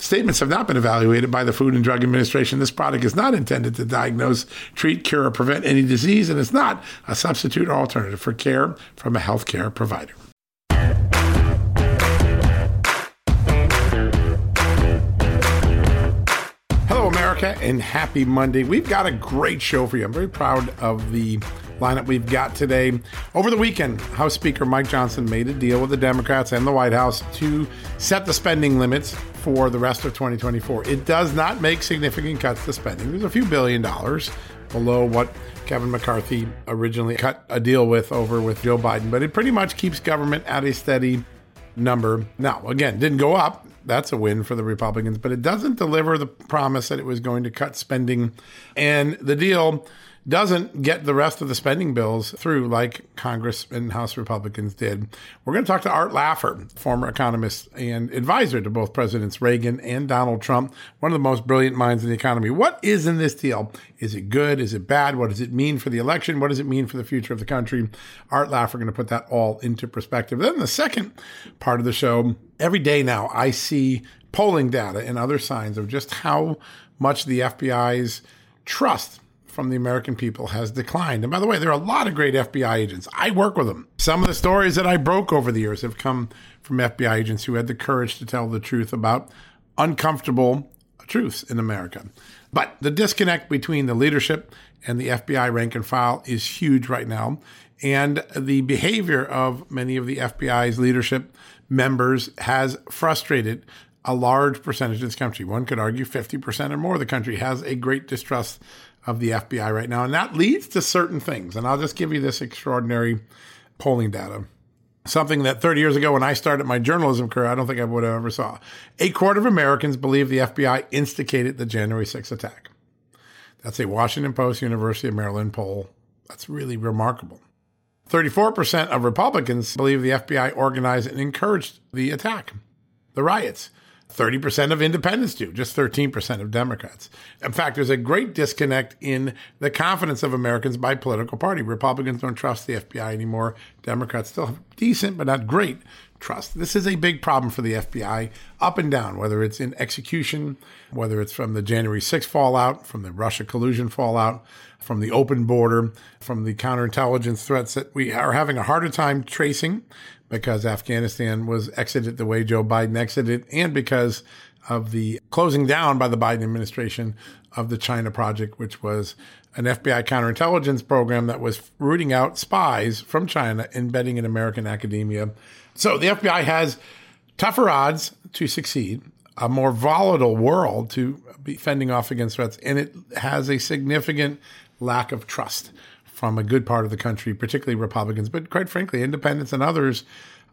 Statements have not been evaluated by the Food and Drug Administration. This product is not intended to diagnose, treat, cure, or prevent any disease, and is not a substitute or alternative for care from a healthcare provider. Hello, America, and happy Monday. We've got a great show for you. I'm very proud of the lineup we've got today. Over the weekend, House Speaker Mike Johnson made a deal with the Democrats and the White House to set the spending limits for the rest of 2024. It does not make significant cuts to spending. There's a few billion dollars below what Kevin McCarthy originally cut a deal with over with Joe Biden, but it pretty much keeps government at a steady number. Now, again, didn't go up. That's a win for the Republicans, but it doesn't deliver the promise that it was going to cut spending. And the deal doesn't get the rest of the spending bills through like Congress and House Republicans did. We're going to talk to Art Laffer, former economist and advisor to both Presidents Reagan and Donald Trump, one of the most brilliant minds in the economy. What is in this deal? Is it good? Is it bad? What does it mean for the election? What does it mean for the future of the country? Art Laffer going to put that all into perspective. Then the second part of the show, every day now I see polling data and other signs of just how much the FBI's trust from the American people has declined. And by the way, there are a lot of great FBI agents. I work with them. Some of the stories that I broke over the years have come from FBI agents who had the courage to tell the truth about uncomfortable truths in America. But the disconnect between the leadership and the FBI rank and file is huge right now. And the behavior of many of the FBI's leadership members has frustrated a large percentage of this country. One could argue 50% or more of the country has a great distrust of the FBI right now. And that leads to certain things. And I'll just give you this extraordinary polling data. Something that 30 years ago, when I started my journalism career, I don't think I would have ever saw. A quarter of Americans believe the FBI instigated the January 6th attack. That's a Washington Post, University of Maryland poll. That's really remarkable. 34% of Republicans believe the FBI organized and encouraged the attack, the riots. 30% of independents do, just 13% of Democrats. In fact, there's a great disconnect in the confidence of Americans by political party. Republicans don't trust the FBI anymore. Democrats still have decent, but not great trust. This is a big problem for the FBI, up and down, whether it's in execution, whether it's from the January 6th fallout, from the Russia collusion fallout, from the open border, from the counterintelligence threats that we are having a harder time tracing because Afghanistan was exited the way Joe Biden exited, and because of the closing down by the Biden administration of the China Project, which was an FBI counterintelligence program that was rooting out spies from China, embedding in American academia. So the FBI has tougher odds to succeed, a more volatile world to be fending off against threats, and it has a significant lack of trust from a good part of the country, particularly Republicans, but quite frankly, independents and others.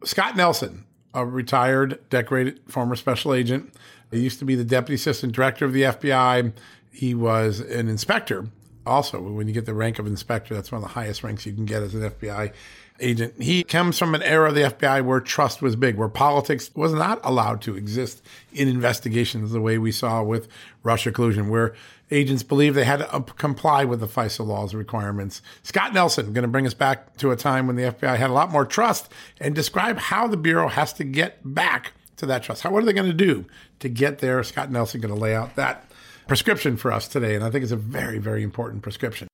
Scott Nelson, a retired, decorated former special agent, he used to be the deputy assistant director of the FBI. He was an inspector. Also, when you get the rank of inspector, that's one of the highest ranks you can get as an FBI agent. He comes from an era of the FBI where trust was big, where politics was not allowed to exist in investigations the way we saw with Russia collusion, where agents believed they had to comply with the FISA laws requirements. Scott Nelson going to bring us back to a time when the FBI had a lot more trust and describe how the Bureau has to get back to that trust. How, what are they going to do to get there? Scott Nelson going to lay out that prescription for us today. And I think it's a very, very important prescription.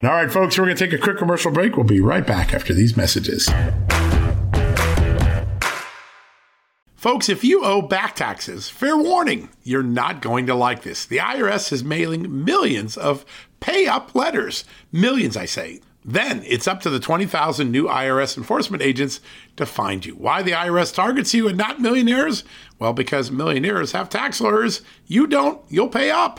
All right, folks, we're going to take a quick commercial break. We'll be right back after these messages. Folks, if you owe back taxes, fair warning, you're not going to like this. The IRS is mailing millions of pay up letters. Millions, I say. Then it's up to the 20,000 new IRS enforcement agents to find you. Why the IRS targets you and not millionaires? Well, because millionaires have tax lawyers. You don't, you'll pay up,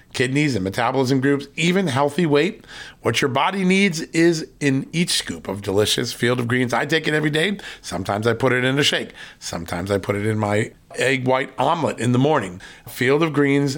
kidneys, and metabolism groups, even healthy weight. What your body needs is in each scoop of delicious field of greens. I take it every day. Sometimes I put it in a shake. Sometimes I put it in my egg white omelet in the morning. Field of greens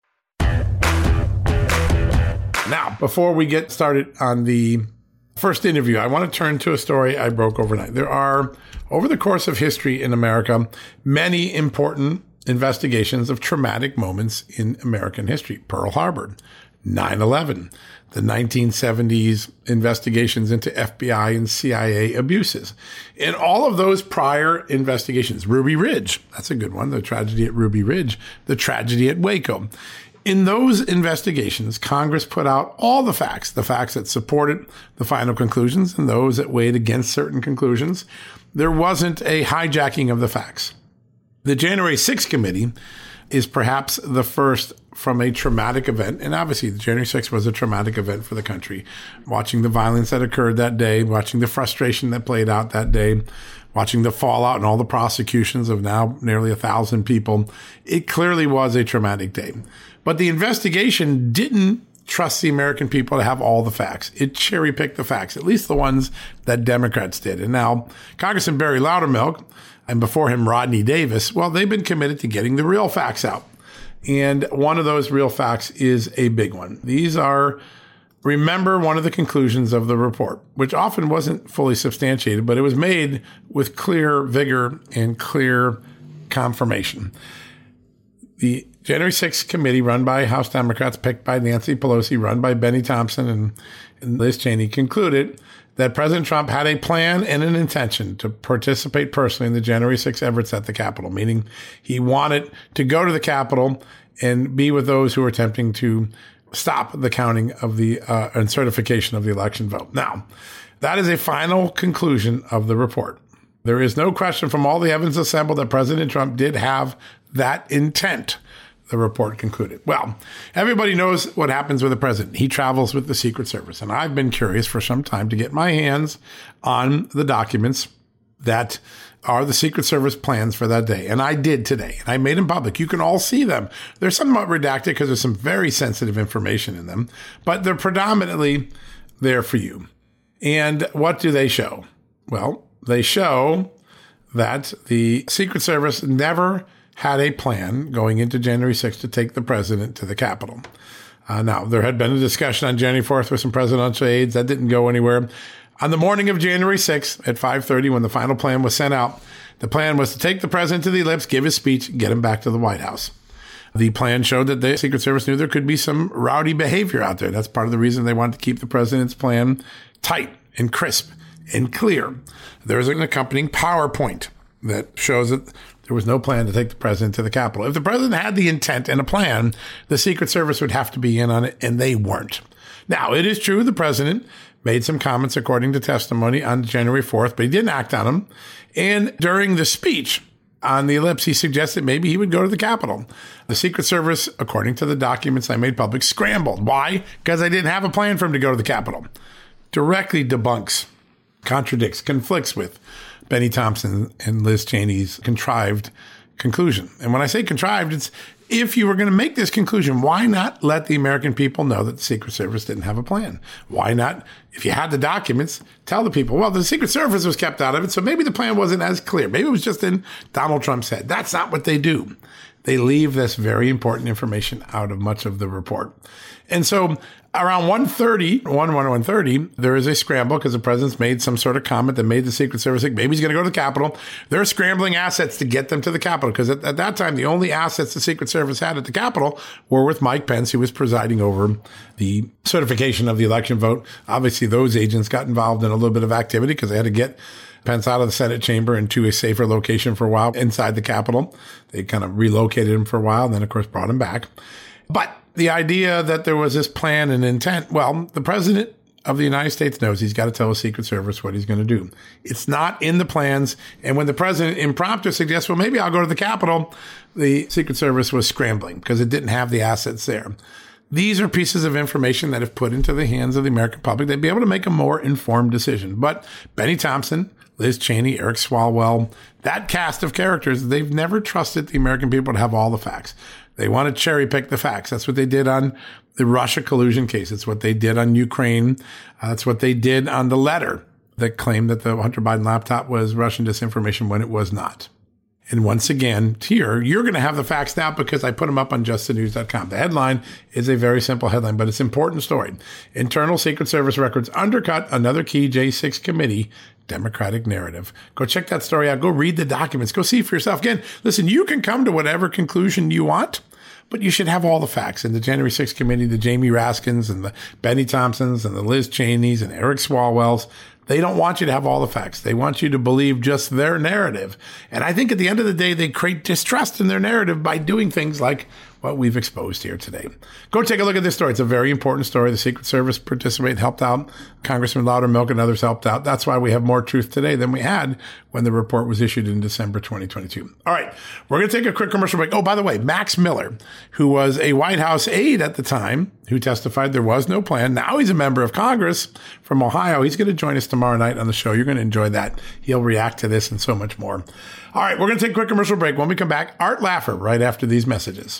Now, before we get started on the first interview, I want to turn to a story I broke overnight. There are, over the course of history in America, many important investigations of traumatic moments in American history. Pearl Harbor, 9 11, the 1970s investigations into FBI and CIA abuses. In all of those prior investigations, Ruby Ridge, that's a good one, the tragedy at Ruby Ridge, the tragedy at Waco. In those investigations, Congress put out all the facts, the facts that supported the final conclusions and those that weighed against certain conclusions. There wasn't a hijacking of the facts. The January 6th committee is perhaps the first from a traumatic event. And obviously, January 6th was a traumatic event for the country. Watching the violence that occurred that day, watching the frustration that played out that day, watching the fallout and all the prosecutions of now nearly a thousand people, it clearly was a traumatic day. But the investigation didn't trust the American people to have all the facts. It cherry picked the facts, at least the ones that Democrats did. And now Congressman Barry Loudermilk and before him Rodney Davis, well, they've been committed to getting the real facts out. And one of those real facts is a big one. These are, remember one of the conclusions of the report, which often wasn't fully substantiated, but it was made with clear vigor and clear confirmation. The January 6th committee, run by House Democrats, picked by Nancy Pelosi, run by Benny Thompson and, and Liz Cheney, concluded that President Trump had a plan and an intention to participate personally in the January 6th efforts at the Capitol, meaning he wanted to go to the Capitol and be with those who were attempting to stop the counting of the uh, and certification of the election vote. Now, that is a final conclusion of the report. There is no question from all the evidence assembled that President Trump did have that intent the report concluded. Well, everybody knows what happens with the president. He travels with the Secret Service. And I've been curious for some time to get my hands on the documents that are the Secret Service plans for that day. And I did today. And I made them public. You can all see them. They're somewhat redacted because there's some very sensitive information in them, but they're predominantly there for you. And what do they show? Well, they show that the Secret Service never had a plan going into January 6th to take the president to the Capitol. Uh, now, there had been a discussion on January 4th with some presidential aides. That didn't go anywhere. On the morning of January 6th at 5.30, when the final plan was sent out, the plan was to take the president to the ellipse, give his speech, get him back to the White House. The plan showed that the Secret Service knew there could be some rowdy behavior out there. That's part of the reason they wanted to keep the president's plan tight and crisp and clear. There's an accompanying PowerPoint that shows that there was no plan to take the president to the Capitol. If the president had the intent and a plan, the Secret Service would have to be in on it, and they weren't. Now, it is true the president made some comments according to testimony on January 4th, but he didn't act on them. And during the speech on the ellipse, he suggested maybe he would go to the Capitol. The Secret Service, according to the documents I made public, scrambled. Why? Because I didn't have a plan for him to go to the Capitol. Directly debunks, contradicts, conflicts with Benny Thompson and Liz Cheney's contrived conclusion. And when I say contrived, it's if you were going to make this conclusion, why not let the American people know that the Secret Service didn't have a plan? Why not, if you had the documents, tell the people, well, the Secret Service was kept out of it, so maybe the plan wasn't as clear. Maybe it was just in Donald Trump's head. That's not what they do. They leave this very important information out of much of the report. And so around 1.30, 1, 1, 1.30, there is a scramble because the president's made some sort of comment that made the Secret Service think maybe he's going to go to the Capitol. They're scrambling assets to get them to the Capitol because at, at, that time, the only assets the Secret Service had at the Capitol were with Mike Pence, who was presiding over the certification of the election vote. Obviously, those agents got involved in a little bit of activity because they had to get Pence out of the Senate chamber into a safer location for a while inside the Capitol. They kind of relocated him for a while and then, of course, brought him back. But the idea that there was this plan and intent, well, the president of the United States knows he's got to tell the Secret Service what he's going to do. It's not in the plans. And when the president impromptu suggests, well, maybe I'll go to the Capitol, the Secret Service was scrambling because it didn't have the assets there. These are pieces of information that if put into the hands of the American public, they'd be able to make a more informed decision. But Benny Thompson, Liz Cheney, Eric Swalwell, that cast of characters, they've never trusted the American people to have all the facts. They want to cherry pick the facts. That's what they did on the Russia collusion case. It's what they did on Ukraine. Uh, that's what they did on the letter that claimed that the Hunter Biden laptop was Russian disinformation when it was not. And once again, here, you're going to have the facts now because I put them up on justthenews.com. The headline is a very simple headline, but it's an important story. Internal Secret Service records undercut another key J6 committee Democratic narrative. Go check that story out. Go read the documents. Go see for yourself. Again, listen, you can come to whatever conclusion you want, but you should have all the facts. And the January 6th committee, the Jamie Raskins and the Benny Thompsons and the Liz Cheneys and Eric Swalwells, they don't want you to have all the facts. They want you to believe just their narrative. And I think at the end of the day, they create distrust in their narrative by doing things like what we've exposed here today. Go take a look at this story. It's a very important story. The Secret Service participated, helped out. Congressman Loudermilk and others helped out. That's why we have more truth today than we had when the report was issued in December 2022. All right. We're going to take a quick commercial break. Oh, by the way, Max Miller, who was a White House aide at the time, who testified there was no plan. Now he's a member of Congress from Ohio. He's going to join us tomorrow night on the show. You're going to enjoy that. He'll react to this and so much more. All right. We're going to take a quick commercial break. When we come back, Art Laffer right after these messages.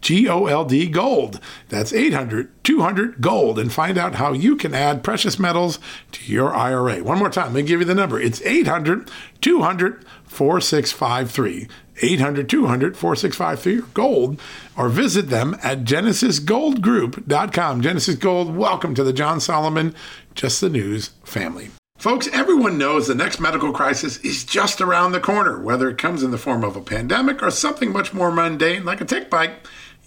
GOLD Gold. That's 800 200 Gold and find out how you can add precious metals to your IRA. One more time, let me give you the number. It's 800 200 4653. 800 200 4653 gold or visit them at genesisgoldgroup.com. Genesis Gold, welcome to the John Solomon Just the News family. Folks, everyone knows the next medical crisis is just around the corner, whether it comes in the form of a pandemic or something much more mundane like a tick bite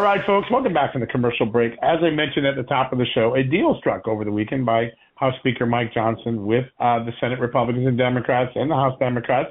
All right, folks, welcome back from the commercial break. As I mentioned at the top of the show, a deal struck over the weekend by House Speaker Mike Johnson with uh, the Senate Republicans and Democrats and the House Democrats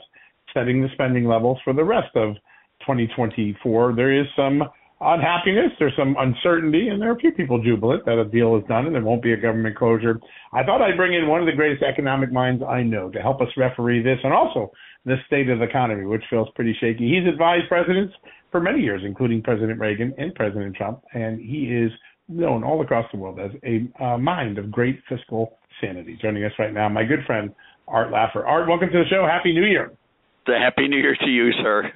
setting the spending levels for the rest of 2024. There is some unhappiness, there's some uncertainty, and there are a few people jubilant that a deal is done and there won't be a government closure. I thought I'd bring in one of the greatest economic minds I know to help us referee this and also the state of the economy, which feels pretty shaky. He's advised presidents for many years, including President Reagan and President Trump, and he is known all across the world as a uh, mind of great fiscal sanity. Joining us right now, my good friend Art Laffer. Art, welcome to the show. Happy New Year. The Happy New Year to you, sir.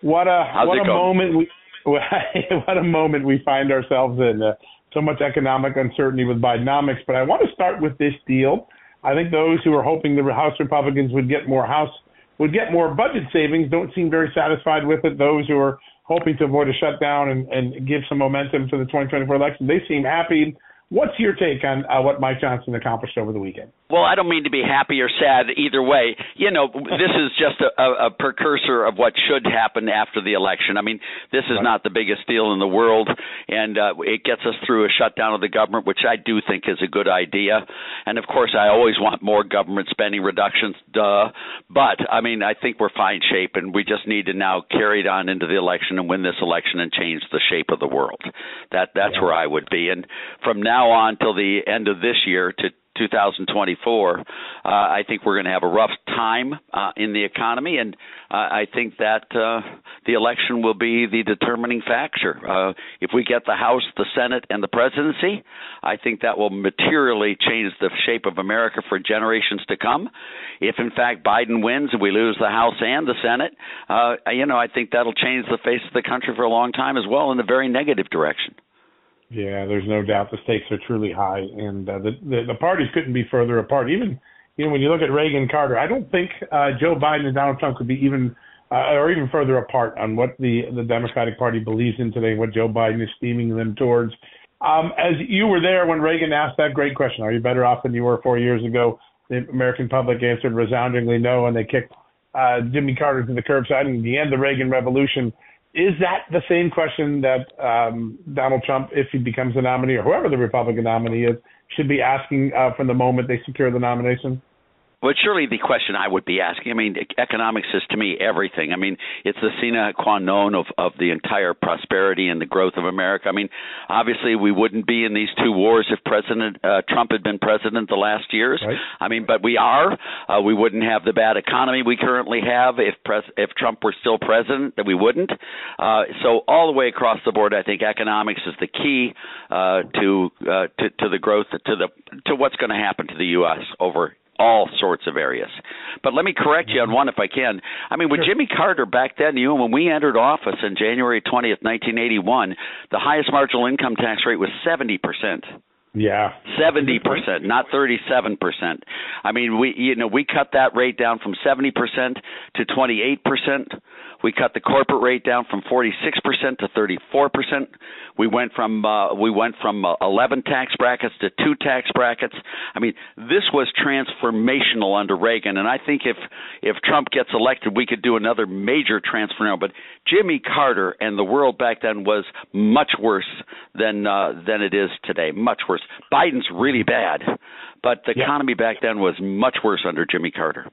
What a How's what a going? moment we what a moment we find ourselves in. Uh, so much economic uncertainty with Bidenomics, but I want to start with this deal. I think those who are hoping the House Republicans would get more House would get more budget savings don't seem very satisfied with it. Those who are hoping to avoid a shutdown and, and give some momentum to the 2024 election, they seem happy. What's your take on uh, what Mike Johnson accomplished over the weekend? Well, I don't mean to be happy or sad either way. You know, this is just a, a precursor of what should happen after the election. I mean, this is right. not the biggest deal in the world, and uh, it gets us through a shutdown of the government, which I do think is a good idea. And of course, I always want more government spending reductions, duh. But I mean, I think we're fine shape, and we just need to now carry it on into the election and win this election and change the shape of the world. That that's yeah. where I would be. And from now now on till the end of this year to 2024, uh, I think we're going to have a rough time uh, in the economy, and uh, I think that uh, the election will be the determining factor. Uh, if we get the House, the Senate, and the presidency, I think that will materially change the shape of America for generations to come. If in fact Biden wins and we lose the House and the Senate, uh, you know, I think that'll change the face of the country for a long time as well in a very negative direction. Yeah, there's no doubt the stakes are truly high, and uh, the, the the parties couldn't be further apart. Even you know when you look at Reagan Carter, I don't think uh, Joe Biden and Donald Trump could be even uh, or even further apart on what the the Democratic Party believes in today, what Joe Biden is steaming them towards. Um, as you were there when Reagan asked that great question, are you better off than you were four years ago? The American public answered resoundingly no, and they kicked uh, Jimmy Carter to the curbside. And the end, the Reagan Revolution is that the same question that um, Donald Trump, if he becomes the nominee or whoever the Republican nominee is, should be asking uh, from the moment they secure the nomination? Well, surely the question I would be asking. I mean, economics is to me everything. I mean, it's the sine qua non of of the entire prosperity and the growth of America. I mean, obviously we wouldn't be in these two wars if President uh, Trump had been president the last years. Right. I mean, but we are. Uh, we wouldn't have the bad economy we currently have if pres- if Trump were still president. That we wouldn't. Uh, so all the way across the board, I think economics is the key uh, to, uh, to to the growth to the to what's going to happen to the U.S. over all sorts of areas. But let me correct you on mm-hmm. one if I can. I mean, with sure. Jimmy Carter back then, you know, when we entered office in January 20th, 1981, the highest marginal income tax rate was 70%. Yeah. 70%, not 37%. I mean, we you know, we cut that rate down from 70% to 28%. We cut the corporate rate down from 46% to 34%. We went from uh, we went from uh, 11 tax brackets to two tax brackets. I mean, this was transformational under Reagan, and I think if if Trump gets elected, we could do another major transfer now. But Jimmy Carter and the world back then was much worse than uh, than it is today. Much worse. Biden's really bad, but the yeah. economy back then was much worse under Jimmy Carter.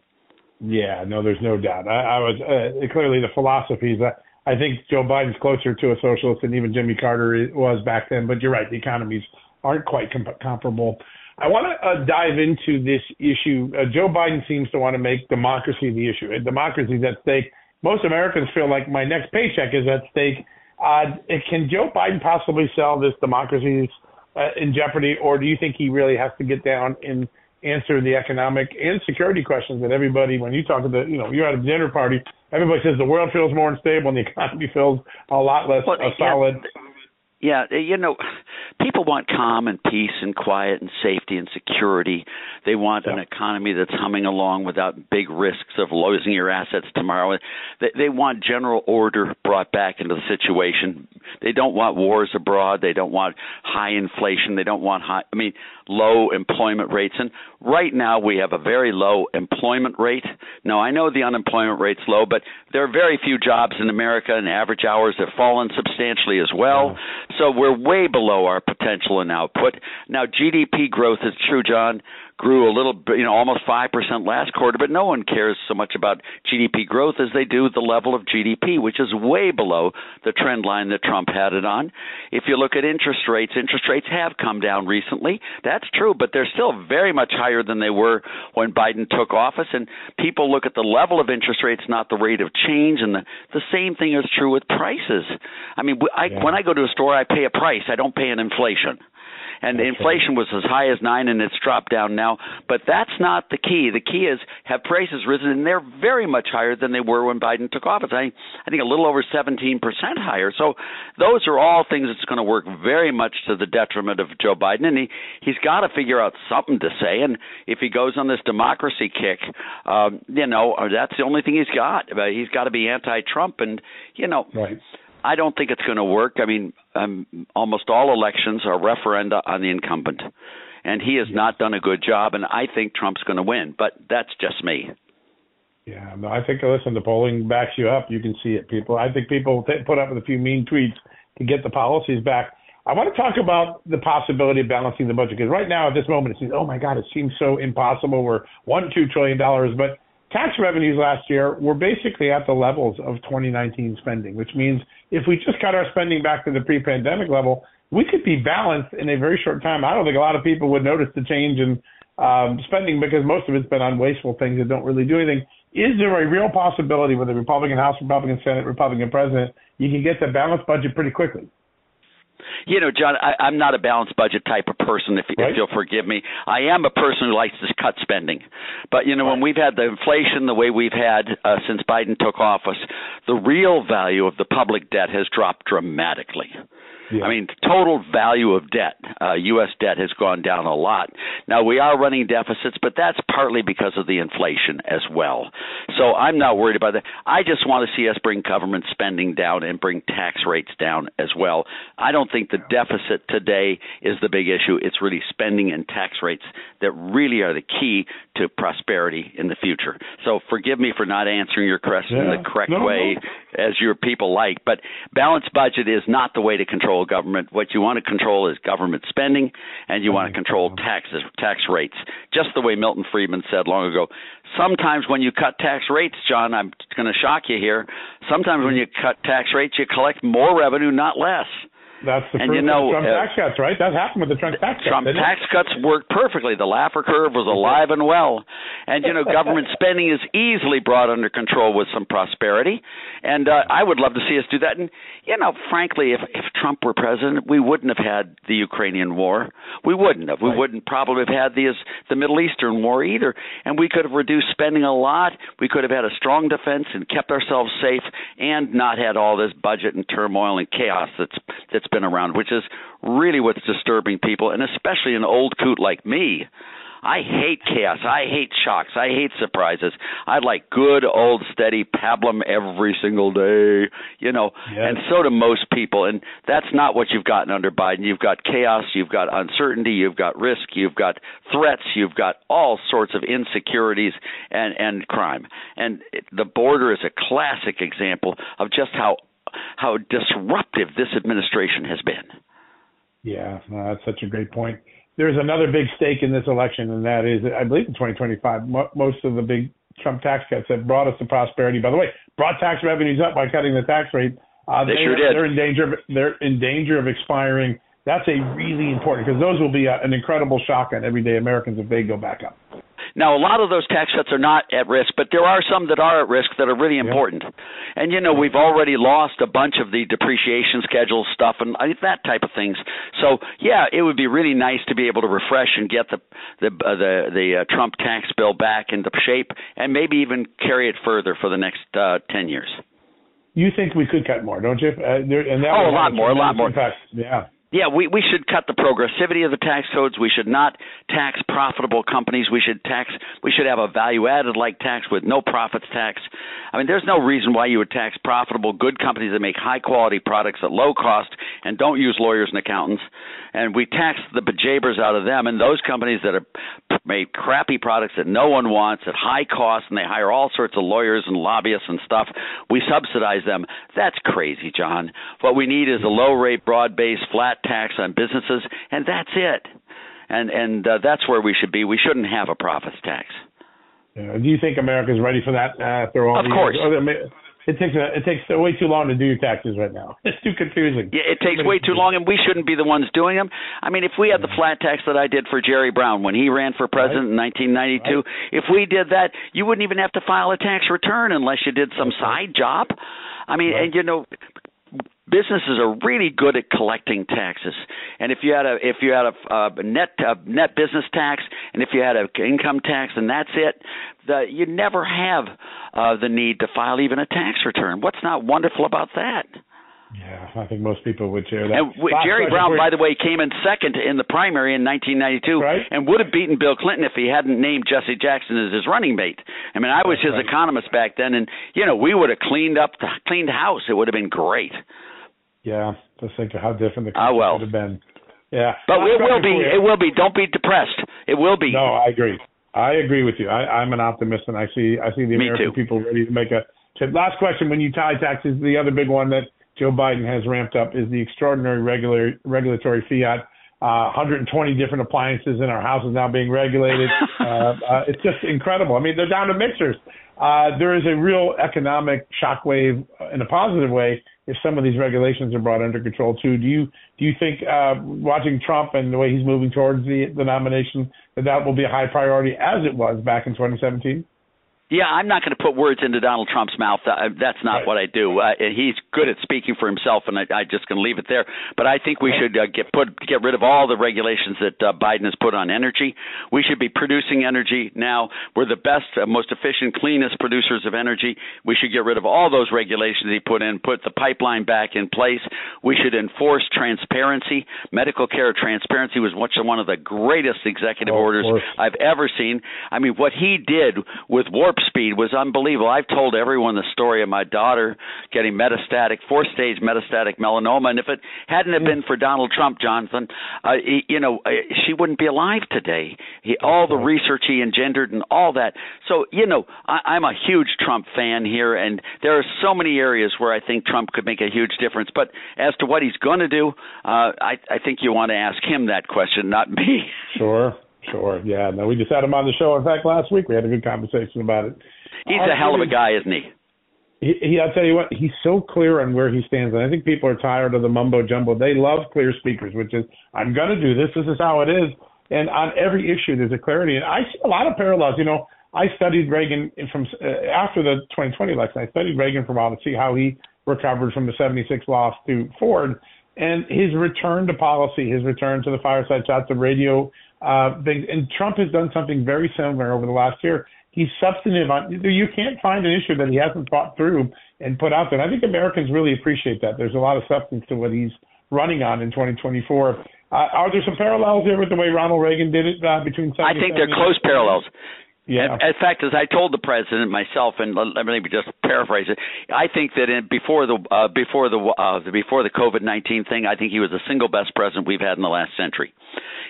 Yeah, no, there's no doubt. I, I was uh, clearly the philosophies. Uh, I think Joe Biden's closer to a socialist than even Jimmy Carter was back then. But you're right, the economies aren't quite com- comparable. I want to uh, dive into this issue. Uh, Joe Biden seems to want to make democracy the issue. And democracy is at stake. Most Americans feel like my next paycheck is at stake. Uh, can Joe Biden possibly sell this democracy uh, in jeopardy, or do you think he really has to get down and answer the economic and security questions that everybody, when you talk to the, you know, you're at a dinner party, everybody says the world feels more unstable and the economy feels a lot less well, solid. Yeah yeah, eh, you know, people want calm and peace and quiet and safety and security. They want yeah. an economy that's humming along without big risks of losing your assets tomorrow. They, they want general order brought back into the situation. They don't want wars abroad. They don't want high inflation. They don't want high, I mean, low employment rates. And right now we have a very low employment rate. Now, I know the unemployment rate's low, but there are very few jobs in America and average hours have fallen substantially as well. Yeah. So we're way below our potential in output. Now, GDP growth is true, John, grew a little bit, you know, almost 5% last quarter, but no one cares so much about GDP growth as they do the level of GDP, which is way below the trend line that Trump had it on. If you look at interest rates, interest rates have come down recently. That's true, but they're still very much higher than they were when Biden took office. And people look at the level of interest rates, not the rate of change. And the, the same thing is true with prices. I mean, I, yeah. when I go to a store, I pay a price, I don't pay an inflation and okay. inflation was as high as nine, and it's dropped down now. But that's not the key. The key is have prices risen, and they're very much higher than they were when Biden took office. I I think a little over 17 percent higher. So those are all things that's going to work very much to the detriment of Joe Biden, and he he's got to figure out something to say. And if he goes on this democracy kick, um, you know, that's the only thing he's got. He's got to be anti-Trump, and you know. Right I don't think it's going to work. I mean, um, almost all elections are referenda on the incumbent, and he has not done a good job. And I think Trump's going to win, but that's just me. Yeah, no, I think listen, the polling backs you up. You can see it, people. I think people t- put up with a few mean tweets to get the policies back. I want to talk about the possibility of balancing the budget because right now, at this moment, it seems, oh my God, it seems so impossible. We're one, two trillion dollars, but tax revenues last year were basically at the levels of 2019 spending, which means if we just cut our spending back to the pre-pandemic level, we could be balanced in a very short time. I don't think a lot of people would notice the change in um, spending because most of it's been on wasteful things that don't really do anything. Is there a real possibility with a Republican House, Republican Senate, Republican president, you can get the balanced budget pretty quickly? You know, John, I, I'm not a balanced budget type of person. If, right. if you'll forgive me, I am a person who likes to cut spending. But you know, right. when we've had the inflation the way we've had uh, since Biden took office, the real value of the public debt has dropped dramatically. Yeah. I mean, total value of debt, uh, U.S. debt has gone down a lot. Now we are running deficits, but that's partly because of the inflation as well. So I'm not worried about that. I just want to see us bring government spending down and bring tax rates down as well. I don't think the deficit today is the big issue. It's really spending and tax rates that really are the key to prosperity in the future. So forgive me for not answering your question yeah. in the correct no, way no. As your people like, but balanced budget is not the way to control government. What you want to control is government spending, and you want to control mm-hmm. taxes, tax rates. Just the way Milton Friedman said long ago. Sometimes when you cut tax rates, John, I'm going to shock you here. Sometimes when you cut tax rates, you collect more revenue, not less. That's the and you know, Trump uh, tax cuts, right? That happened with the Trump tax cuts. Trump tax it? cuts worked perfectly. The Laffer curve was alive and well. And you know, government spending is easily brought under control with some prosperity. And uh, I would love to see us do that. And you know, frankly, if if Trump were president, we wouldn't have had the Ukrainian war. We wouldn't have. We right. wouldn't probably have had the the Middle Eastern war either. And we could have reduced spending a lot. We could have had a strong defense and kept ourselves safe, and not had all this budget and turmoil and chaos that's that's been around, which is really what's disturbing people, and especially an old coot like me. I hate chaos. I hate shocks. I hate surprises. I like good old steady pablum every single day, you know. Yes. And so do most people. And that's not what you've gotten under Biden. You've got chaos, you've got uncertainty, you've got risk, you've got threats, you've got all sorts of insecurities and and crime. And the border is a classic example of just how how disruptive this administration has been. Yeah, no, that's such a great point. There's another big stake in this election, and that is, I believe, in 2025, most of the big Trump tax cuts have brought us to prosperity. By the way, brought tax revenues up by cutting the tax rate. Uh, they, they sure did. They're in danger. Of, they're in danger of expiring. That's a really important because those will be a, an incredible shock on everyday Americans if they go back up. Now, a lot of those tax cuts are not at risk, but there are some that are at risk that are really important. Yep. And you know, we've already lost a bunch of the depreciation schedule stuff and that type of things. So, yeah, it would be really nice to be able to refresh and get the the uh, the, the uh, Trump tax bill back into shape, and maybe even carry it further for the next uh, ten years. You think we could cut more, don't you? Uh, there, and that oh, a lot more, a lot more. Impact. Yeah yeah, we, we should cut the progressivity of the tax codes. We should not tax profitable companies. We should tax we should have a value added like tax with no profits tax. I mean, there's no reason why you would tax profitable good companies that make high quality products at low cost and don't use lawyers and accountants. And we tax the bejabers out of them and those companies that are made crappy products that no one wants at high cost and they hire all sorts of lawyers and lobbyists and stuff. We subsidize them. That's crazy, John. What we need is a low rate, broad based, flat tax on businesses, and that's it. And and uh, that's where we should be. We shouldn't have a profits tax. do you think America's ready for that uh, after all? Of course. Years? It takes a, it takes way too long to do your taxes right now. It's too confusing. Yeah, it takes way too long, and we shouldn't be the ones doing them. I mean, if we had the mm-hmm. flat tax that I did for Jerry Brown when he ran for president right. in 1992, right. if we did that, you wouldn't even have to file a tax return unless you did some side job. I mean, right. and you know, businesses are really good at collecting taxes. And if you had a if you had a, a net a net business tax, and if you had an income tax, and that's it, the, you never have uh, the need to file even a tax return. What's not wonderful about that? Yeah, I think most people would share that. And Jerry Brown, by the way, came in second in the primary in 1992, right. and would have beaten Bill Clinton if he hadn't named Jesse Jackson as his running mate. I mean, I was That's his right. economist back then, and you know, we would have cleaned up, the, cleaned house. It would have been great. Yeah, just think of how different the ah, country well. would have been. Yeah, but it will be. It will be. Don't be depressed. It will be. No, I agree. I agree with you. I, I'm an optimist, and I see I see the Me American people ready to make a. Last question: When you tie taxes, the other big one that Joe Biden has ramped up is the extraordinary regular, regulatory fiat. Uh, 120 different appliances in our houses now being regulated. uh, uh, it's just incredible. I mean, they're down to mixers. Uh, there is a real economic shockwave in a positive way if some of these regulations are brought under control too. Do you do you think uh, watching Trump and the way he's moving towards the the nomination that that will be a high priority as it was back in 2017? Yeah, I'm not going to put words into Donald Trump's mouth. That's not right. what I do. Uh, he's good at speaking for himself, and I, I'm just going to leave it there. But I think we should uh, get put get rid of all the regulations that uh, Biden has put on energy. We should be producing energy now. We're the best, uh, most efficient, cleanest producers of energy. We should get rid of all those regulations he put in. Put the pipeline back in place. We should enforce transparency. Medical care transparency was one of the greatest executive oh, orders I've ever seen. I mean, what he did with warp speed was unbelievable. I've told everyone the story of my daughter getting metastatic, fourth stage metastatic melanoma, and if it hadn't have been for Donald Trump, Jonathan, uh, he, you know, uh, she wouldn't be alive today. He, all the research he engendered and all that. So, you know, I, I'm a huge Trump fan here, and there are so many areas where I think Trump could make a huge difference. But as to what he's going to do, uh, I, I think you want to ask him that question, not me. Sure. Sure. Yeah. No, we just had him on the show. In fact, last week we had a good conversation about it. He's a hell of a guy, isn't he? He, he, I'll tell you what, he's so clear on where he stands. And I think people are tired of the mumbo jumbo. They love clear speakers, which is, I'm going to do this. This is how it is. And on every issue, there's a clarity. And I see a lot of parallels. You know, I studied Reagan from uh, after the 2020 election. I studied Reagan for a while to see how he recovered from the 76 loss to Ford and his return to policy, his return to the fireside chats, the radio uh, things. And Trump has done something very similar over the last year. He's substantive on. You can't find an issue that he hasn't thought through and put out there. And I think Americans really appreciate that. There's a lot of substance to what he's running on in 2024. Uh, are there some parallels here with the way Ronald Reagan did it uh, between? I think they're close parallels. Yeah. In, fact, as I told the president myself, and let me just paraphrase it, I think that in, before the uh, before the uh, before the COVID nineteen thing, I think he was the single best president we've had in the last century.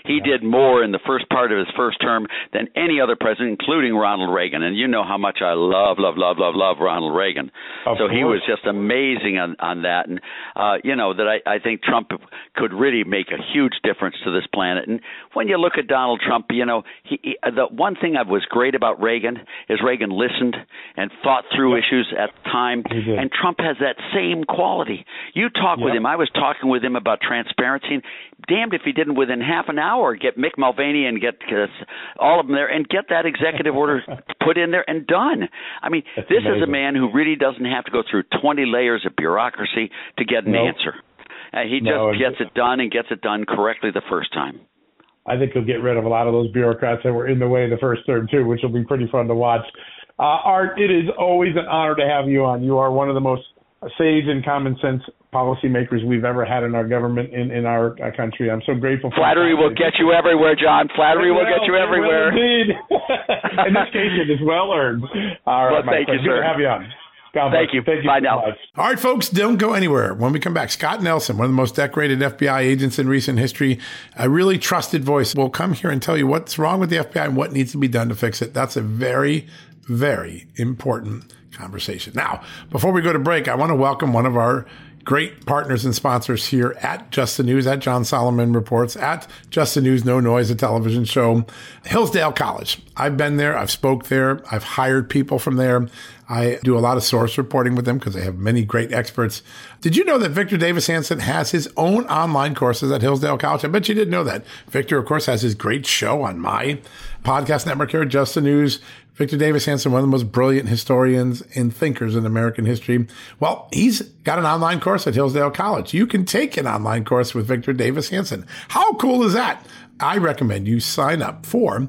He yeah. did more in the first part of his first term than any other president, including Ronald Reagan. And you know how much I love, love, love, love, love Ronald Reagan. Of so course. he was just amazing on on that, and uh, you know that I, I think Trump could really make a huge difference to this planet. And when you look at Donald Trump, you know he, he the one thing I was great about Reagan is Reagan listened and thought through yep. issues at the time, and Trump has that same quality. You talk yep. with him. I was talking with him about transparency. Damned if he didn't within half an hour get Mick Mulvaney and get uh, all of them there and get that executive order put in there and done. I mean, That's this amazing. is a man who really doesn't have to go through 20 layers of bureaucracy to get an nope. answer. Uh, he just gets it done and gets it done correctly the first time. I think he'll get rid of a lot of those bureaucrats that were in the way the first term too, which will be pretty fun to watch. Uh, Art, it is always an honor to have you on. You are one of the most sage and common sense policymakers we've ever had in our government in in our, our country. I'm so grateful. for Flattery will get you everywhere, John. Flattery will, will get you everywhere. indeed. in this case, it is well earned. All right, well, thank you, sir. Good to have you on. God Thank you. Thank you. Bye so now. Much. All right, folks, don't go anywhere. When we come back, Scott Nelson, one of the most decorated FBI agents in recent history, a really trusted voice, will come here and tell you what's wrong with the FBI and what needs to be done to fix it. That's a very, very important conversation. Now, before we go to break, I want to welcome one of our great partners and sponsors here at Just the News, at John Solomon Reports, at Just the News, No Noise, a television show, Hillsdale College. I've been there. I've spoke there. I've hired people from there. I do a lot of source reporting with them because they have many great experts. Did you know that Victor Davis Hanson has his own online courses at Hillsdale College? I bet you didn't know that. Victor, of course, has his great show on my podcast network here, Just the News. Victor Davis Hanson, one of the most brilliant historians and thinkers in American history. Well, he's got an online course at Hillsdale College. You can take an online course with Victor Davis Hanson. How cool is that? I recommend you sign up for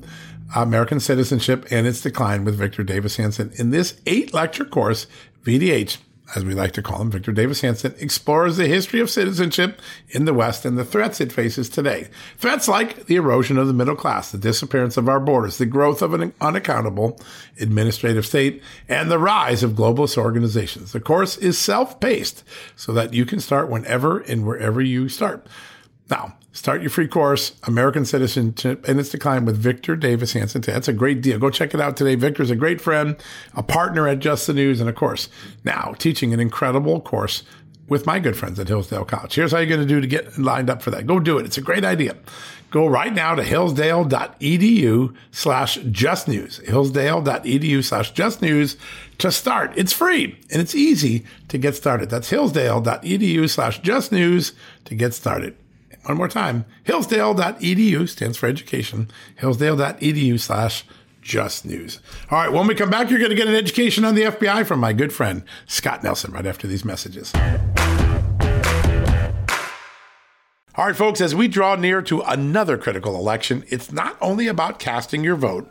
American Citizenship and Its Decline with Victor Davis Hanson. In this eight lecture course, VDH as we like to call him, Victor Davis Hanson, explores the history of citizenship in the West and the threats it faces today. Threats like the erosion of the middle class, the disappearance of our borders, the growth of an unaccountable administrative state, and the rise of globalist organizations. The course is self-paced so that you can start whenever and wherever you start. Now, Start your free course, American Citizenship and its Decline with Victor Davis Hanson. That's a great deal. Go check it out today. Victor's a great friend, a partner at Just the News, and of course, now teaching an incredible course with my good friends at Hillsdale College. Here's how you're going to do to get lined up for that. Go do it. It's a great idea. Go right now to hillsdale.edu slash just news, hillsdale.edu slash just news to start. It's free and it's easy to get started. That's hillsdale.edu slash just news to get started. One more time, hillsdale.edu stands for education, hillsdale.edu slash just news. All right, when we come back, you're going to get an education on the FBI from my good friend, Scott Nelson, right after these messages. All right, folks, as we draw near to another critical election, it's not only about casting your vote,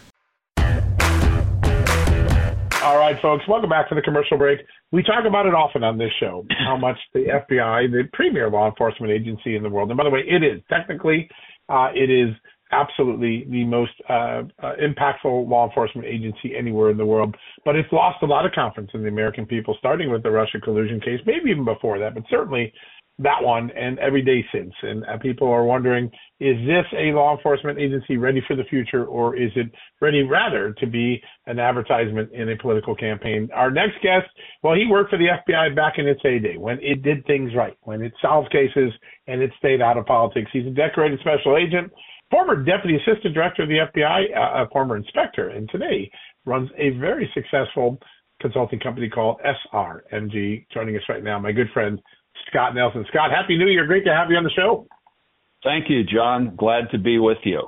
All right, folks, welcome back to the commercial break. We talk about it often on this show how much the FBI, the premier law enforcement agency in the world, and by the way, it is technically, uh, it is absolutely the most uh, uh, impactful law enforcement agency anywhere in the world. But it's lost a lot of confidence in the American people, starting with the Russia collusion case, maybe even before that, but certainly that one and every day since. And uh, people are wondering, is this a law enforcement agency ready for the future, or is it ready rather to be an advertisement in a political campaign? Our next guest, well, he worked for the FBI back in its heyday when it did things right, when it solved cases and it stayed out of politics. He's a decorated special agent, former deputy assistant director of the FBI, uh, a former inspector, and today runs a very successful consulting company called SRMG. Joining us right now, my good friend Scott Nelson. Scott, Happy New Year. Great to have you on the show. Thank you, John. Glad to be with you.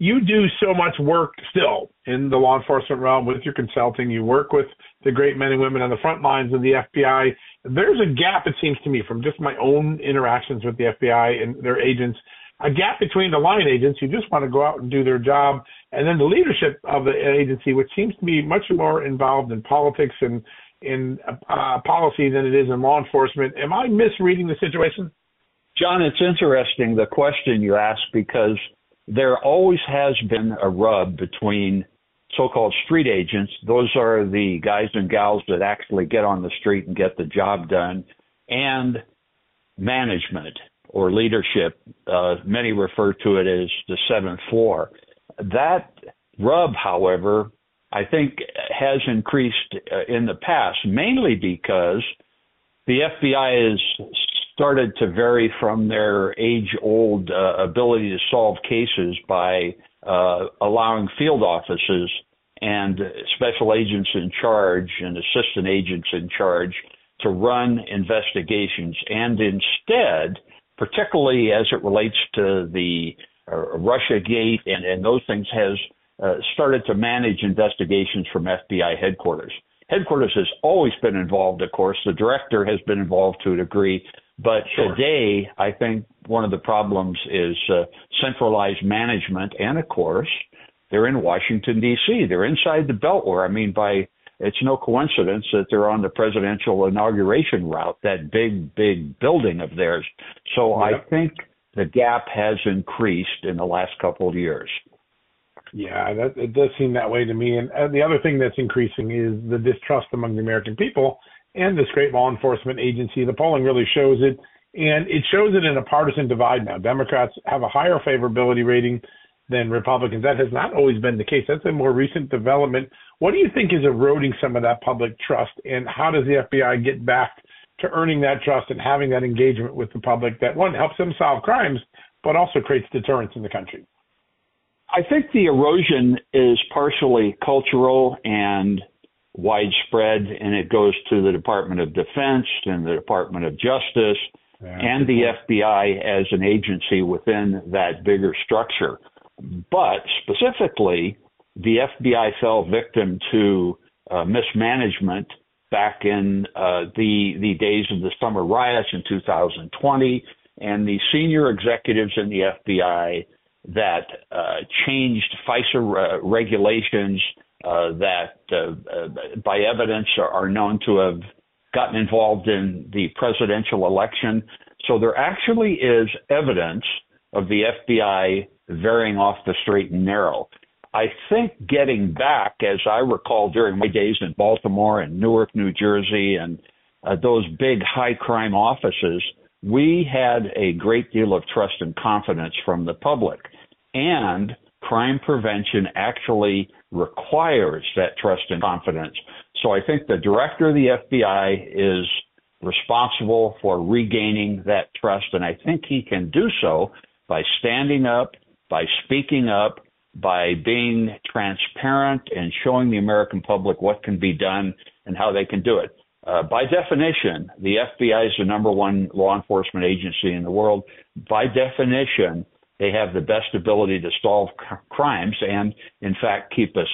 You do so much work still in the law enforcement realm with your consulting. You work with the great men and women on the front lines of the FBI. There's a gap, it seems to me, from just my own interactions with the FBI and their agents, a gap between the line agents who just want to go out and do their job, and then the leadership of the agency, which seems to be much more involved in politics and in uh, policy than it is in law enforcement. Am I misreading the situation? John, it's interesting the question you ask because there always has been a rub between so-called street agents. Those are the guys and gals that actually get on the street and get the job done, and management or leadership. Uh, many refer to it as the seventh floor. That rub, however, I think has increased uh, in the past, mainly because the FBI has started to vary from their age old uh, ability to solve cases by uh, allowing field offices and special agents in charge and assistant agents in charge to run investigations. And instead, particularly as it relates to the uh, Russia Gate and, and those things, has uh, started to manage investigations from FBI headquarters. Headquarters has always been involved, of course. The director has been involved to a degree, but sure. today I think one of the problems is uh, centralized management, and of course they're in Washington D.C. They're inside the Beltway. I mean, by it's no coincidence that they're on the presidential inauguration route, that big, big building of theirs. So yep. I think the gap has increased in the last couple of years. Yeah, that, it does seem that way to me. And uh, the other thing that's increasing is the distrust among the American people and this great law enforcement agency. The polling really shows it, and it shows it in a partisan divide now. Democrats have a higher favorability rating than Republicans. That has not always been the case. That's a more recent development. What do you think is eroding some of that public trust, and how does the FBI get back to earning that trust and having that engagement with the public that one helps them solve crimes, but also creates deterrence in the country? I think the erosion is partially cultural and widespread, and it goes to the Department of Defense and the Department of Justice yeah. and the FBI as an agency within that bigger structure. But specifically, the FBI fell victim to uh, mismanagement back in uh, the the days of the summer riots in 2020, and the senior executives in the FBI that uh, changed FISA uh, regulations uh, that, uh, uh, by evidence, are, are, known to have gotten involved in the presidential election. So there actually is evidence of the FBI veering off the straight and narrow. I think getting back, as I recall during my days in Baltimore and Newark, New Jersey, and uh, those big high crime offices, we had a great deal of trust and confidence from the public. And crime prevention actually requires that trust and confidence. So I think the director of the FBI is responsible for regaining that trust, and I think he can do so by standing up, by speaking up, by being transparent and showing the American public what can be done and how they can do it. Uh, by definition, the FBI is the number one law enforcement agency in the world. By definition, they have the best ability to solve c- crimes and, in fact, keep us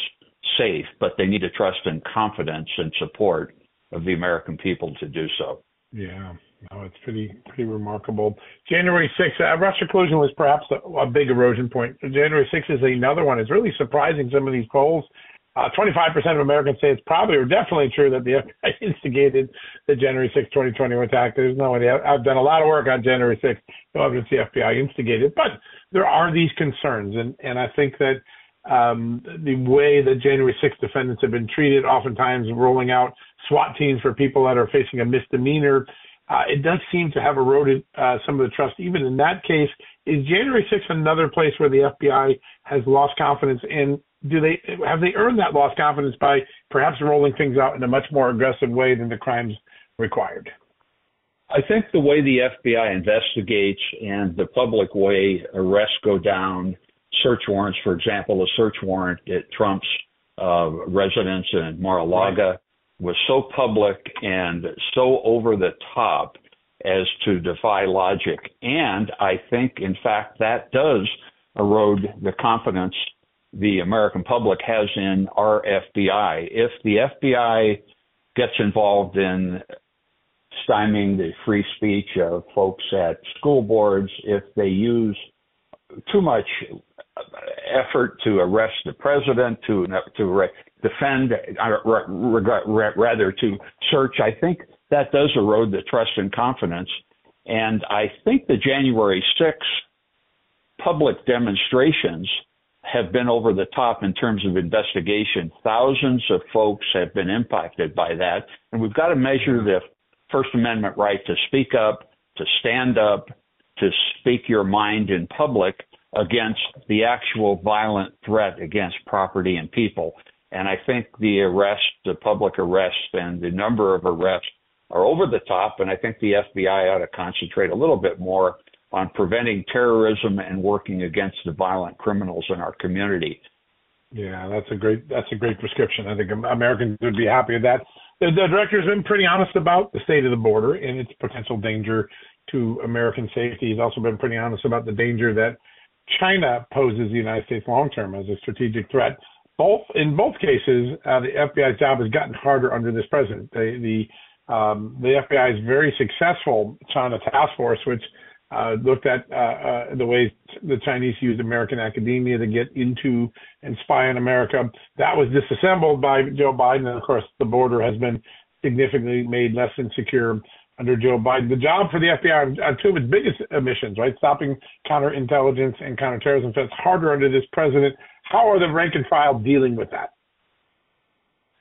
safe, but they need a trust and confidence and support of the American people to do so. Yeah, no, it's pretty pretty remarkable. January 6th, uh, Russia collusion was perhaps a, a big erosion point. January 6th is another one. It's really surprising some of these polls. Uh, 25% of Americans say it's probably or definitely true that the FBI instigated the January 6, 2021 attack. There's no idea. I've done a lot of work on January 6. No evidence the FBI instigated, but there are these concerns, and and I think that um, the way that January 6 defendants have been treated, oftentimes rolling out SWAT teams for people that are facing a misdemeanor. Uh, it does seem to have eroded uh, some of the trust. Even in that case, is January 6th another place where the FBI has lost confidence? And do they have they earned that lost confidence by perhaps rolling things out in a much more aggressive way than the crimes required? I think the way the FBI investigates and the public way arrests go down, search warrants, for example, a search warrant at Trump's uh, residence in Mar-a-Lago. Right was so public and so over the top as to defy logic. And I think, in fact, that does erode the confidence the American public has in our FBI. If the FBI gets involved in stymieing the free speech of folks at school boards, if they use too much effort to arrest the president, to to defend, uh, rather to search. I think that does erode the trust and confidence. And I think the January 6th public demonstrations have been over the top in terms of investigation. Thousands of folks have been impacted by that. And we've got to measure the First Amendment right to speak up, to stand up, to speak your mind in public against the actual violent threat against property and people. And I think the arrest, the public arrests, and the number of arrests are over the top. And I think the FBI ought to concentrate a little bit more on preventing terrorism and working against the violent criminals in our community. Yeah, that's a great that's a great prescription. I think Americans would be happy with that. The, the director's been pretty honest about the state of the border and its potential danger to American safety. He's also been pretty honest about the danger that China poses the United States long term as a strategic threat both in both cases, uh, the FBI's job has gotten harder under this president. The the, um, the FBI's very successful China task force, which uh, looked at uh, uh, the ways the Chinese used American academia to get into and spy on America. That was disassembled by Joe Biden, and of course, the border has been significantly made less insecure under Joe Biden. The job for the FBI on two of its biggest missions, right, stopping counterintelligence and counterterrorism threats, harder under this president. How are the rank and file dealing with that?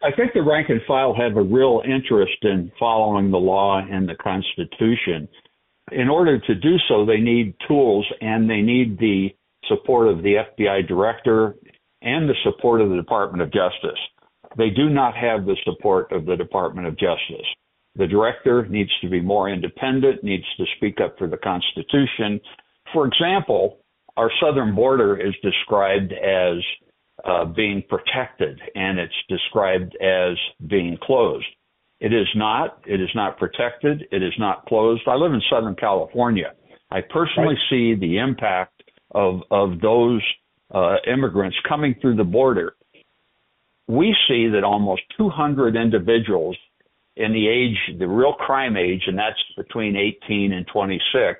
I think the rank and file have a real interest in following the law and the Constitution. In order to do so, they need tools and they need the support of the FBI director and the support of the Department of Justice. They do not have the support of the Department of Justice. The director needs to be more independent, needs to speak up for the Constitution. For example, our southern border is described as uh, being protected and it's described as being closed. It is not. It is not protected. It is not closed. I live in Southern California. I personally right. see the impact of of those uh, immigrants coming through the border. We see that almost 200 individuals in the age, the real crime age, and that's between 18 and 26,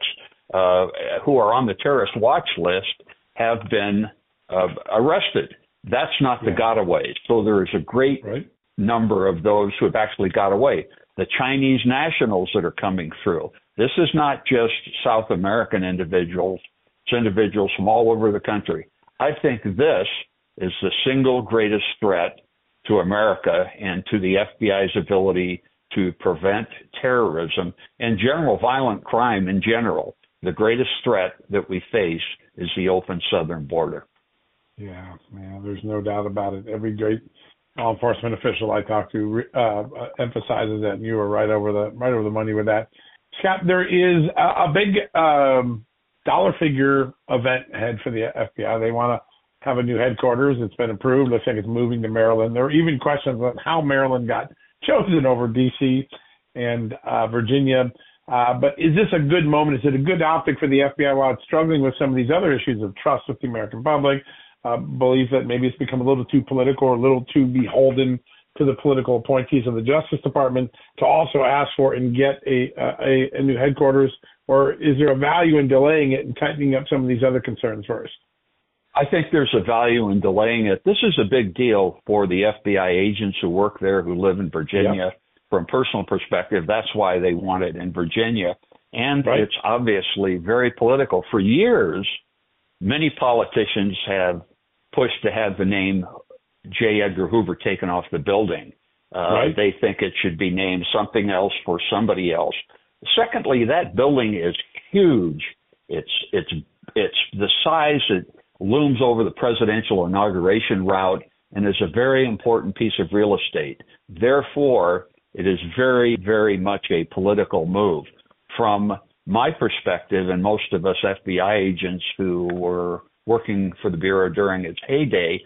uh, who are on the terrorist watch list have been uh, arrested. That's not the yeah. gotaways. So there is a great right. Number of those who have actually got away. the Chinese nationals that are coming through. This is not just South American individuals, it's individuals from all over the country. I think this is the single greatest threat to America and to the FBI's ability to prevent terrorism and general violent crime in general. The greatest threat that we face is the open southern border. Yeah, man, there's no doubt about it. Every great law enforcement official I talk to uh, emphasizes that, and you were right over the right over the money with that. Scott, there is a, a big um, dollar figure event ahead for the FBI. They want to have a new headquarters. It's been approved. Looks like it's moving to Maryland. There are even questions on how Maryland got chosen over D.C. and uh, Virginia. Uh, but is this a good moment? Is it a good optic for the FBI while it's struggling with some of these other issues of trust with the American public? Uh, believes that maybe it's become a little too political or a little too beholden to the political appointees of the Justice Department to also ask for and get a, a, a new headquarters? Or is there a value in delaying it and tightening up some of these other concerns first? I think there's a value in delaying it. This is a big deal for the FBI agents who work there, who live in Virginia. Yep. From personal perspective, that's why they want it in Virginia. And right. it's obviously very political. For years, many politicians have pushed to have the name J. Edgar Hoover taken off the building. Uh, right. They think it should be named something else for somebody else. Secondly, that building is huge. It's it's it's the size that looms over the presidential inauguration route and is a very important piece of real estate. Therefore, it is very, very much a political move. From my perspective, and most of us FBI agents who were working for the Bureau during its heyday,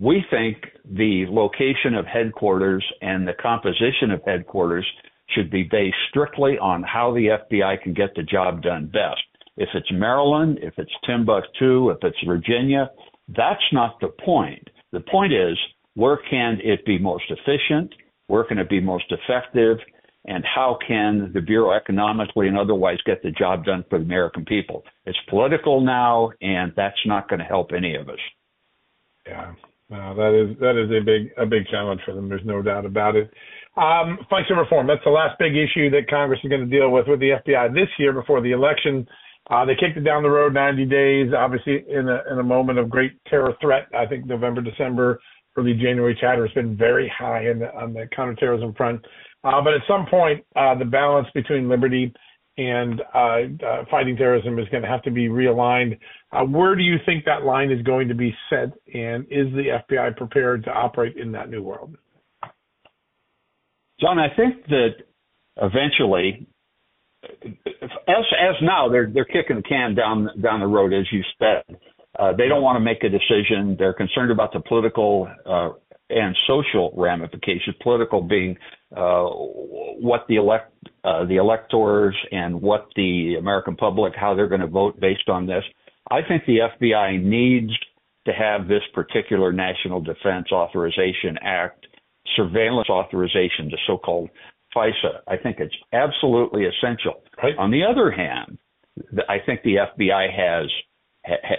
we think the location of headquarters and the composition of headquarters should be based strictly on how the FBI can get the job done best. If it's Maryland, if it's Timbuktu, if it's Virginia, that's not the point. The point is, where can it be most efficient? Where can it be most effective? And how can the Bureau economically and otherwise get the job done for the American people. It's political now, and that's not going to help any of us. Yeah, that is that is a big a big challenge for them. There's no doubt about it. Um, FISA reform. That's the last big issue that Congress is going to deal with with the FBI this year before the election. Uh, they kicked it down the road 90 days, obviously in a in a moment of great terror threat. I think November, December, early January chatter has been very high in the, on the counterterrorism front. Uh, but at some point, uh, the balance between liberty and uh, fighting terrorism is going to have to be realigned. Where do you think that line is going to be set, and is the FBI prepared to operate in that new world? John, I think that eventually, as as now, they're they're kicking the can down down the road, as you said. Uh, they don't want to make a decision. They're concerned about the political uh, and social ramifications. Political being uh, what the elect uh, the electors and what the American public how they're going to vote based on this. I think the FBI needs to have this particular National Defense Authorization Act surveillance authorization, the so-called FISA. I think it's absolutely essential. Right. On the other hand, I think the FBI has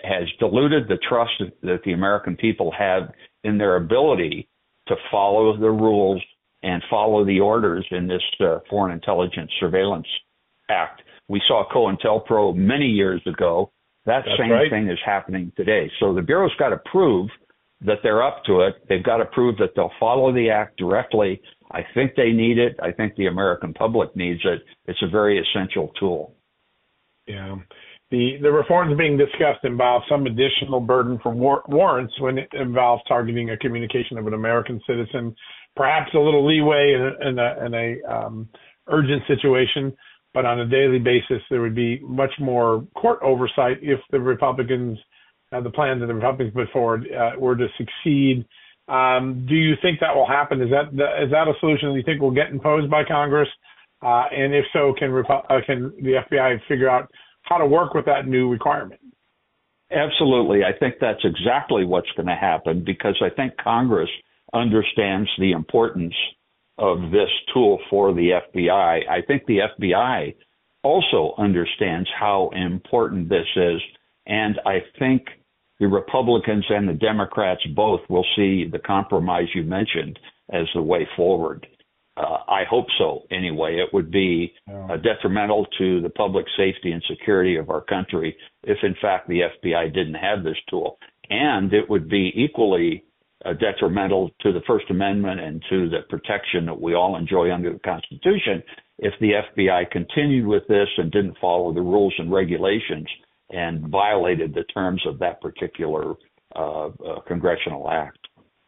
has diluted the trust that the American people have in their ability to follow the rules and follow the orders in this uh, Foreign Intelligence Surveillance Act. We saw COINTELPRO many years ago. That That's same right. thing is happening today. So the Bureau's got to prove that they're up to it. They've got to prove that they'll follow the act directly. I think they need it. I think the American public needs it. It's a very essential tool. Yeah. The, the reforms being discussed involve some additional burden for war- warrants when it involves targeting a communication of an American citizen, perhaps a little leeway in in a, in a um, urgent situation, but on a daily basis, there would be much more court oversight if the Republicans, uh, the plans that the Republicans put forward, uh, were to succeed. Um, do you think that will happen? Is that the, is that a solution that you think will get imposed by Congress? Uh, and if so, can Repo- uh, can the FBI figure out how to work with that new requirement. Absolutely. I think that's exactly what's going to happen because I think Congress understands the importance of this tool for the FBI. I think the FBI also understands how important this is. And I think the Republicans and the Democrats both will see the compromise you mentioned as the way forward. Uh, I hope so. Anyway, it would be uh, detrimental to the public safety and security of our country if, in fact, the FBI didn't have this tool, and it would be equally uh, detrimental to the First Amendment and to the protection that we all enjoy under the Constitution if the FBI continued with this and didn't follow the rules and regulations and violated the terms of that particular uh, uh, congressional act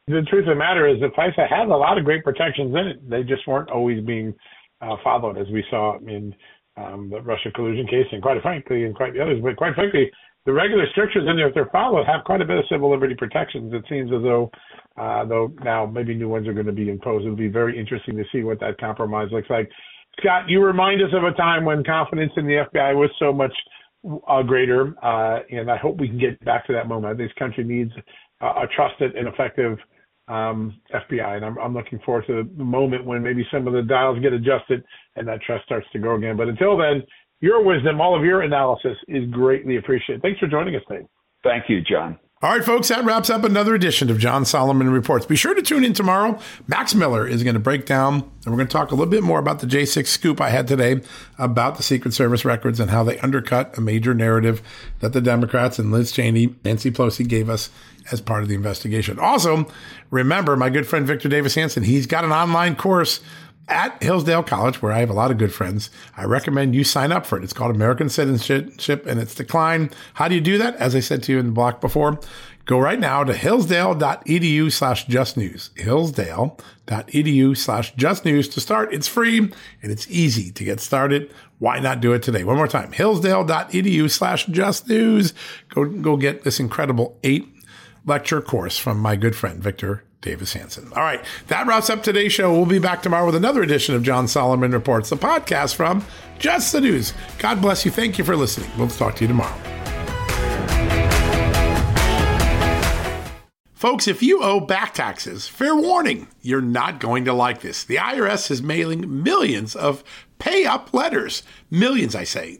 the truth of the matter is that FISA has a lot of great protections in it. They just weren't always being uh, followed, as we saw in um, the Russia collusion case, and quite frankly, and quite the others. But quite frankly, the regular strictures in there, if they're followed, have quite a bit of civil liberty protections. It seems as though, uh, though now maybe new ones are going to be imposed. It'll be very interesting to see what that compromise looks like. Scott, you remind us of a time when confidence in the FBI was so much uh, greater, uh, and I hope we can get back to that moment. This country needs a trusted and effective um, FBI. And I'm, I'm looking forward to the moment when maybe some of the dials get adjusted and that trust starts to grow again. But until then, your wisdom, all of your analysis is greatly appreciated. Thanks for joining us today. Thank you, John. All right, folks, that wraps up another edition of John Solomon Reports. Be sure to tune in tomorrow. Max Miller is going to break down, and we're going to talk a little bit more about the J6 scoop I had today about the Secret Service records and how they undercut a major narrative that the Democrats and Liz Cheney, Nancy Pelosi gave us as part of the investigation. Also, remember my good friend Victor Davis Hanson, he's got an online course at Hillsdale College, where I have a lot of good friends. I recommend you sign up for it. It's called American Citizenship and it's decline. How do you do that? As I said to you in the block before, go right now to hillsdale.edu slash just news. Hillsdale.edu slash just news to start. It's free and it's easy to get started. Why not do it today? One more time. Hillsdale.edu slash just news. Go, go get this incredible eight lecture course from my good friend, Victor Davis Hanson. All right, that wraps up today's show. We'll be back tomorrow with another edition of John Solomon Reports, the podcast from Just the News. God bless you. Thank you for listening. We'll talk to you tomorrow. Folks, if you owe back taxes, fair warning, you're not going to like this. The IRS is mailing millions of pay up letters. Millions, I say.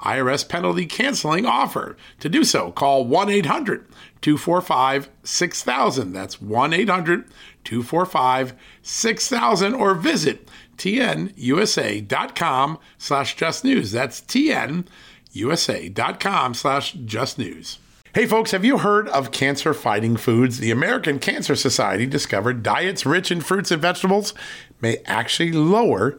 IRS penalty canceling offer. To do so, call 1 800 245 6000. That's 1 800 245 6000 or visit tnusa.com slash just news. That's tnusa.com slash just news. Hey folks, have you heard of cancer fighting foods? The American Cancer Society discovered diets rich in fruits and vegetables may actually lower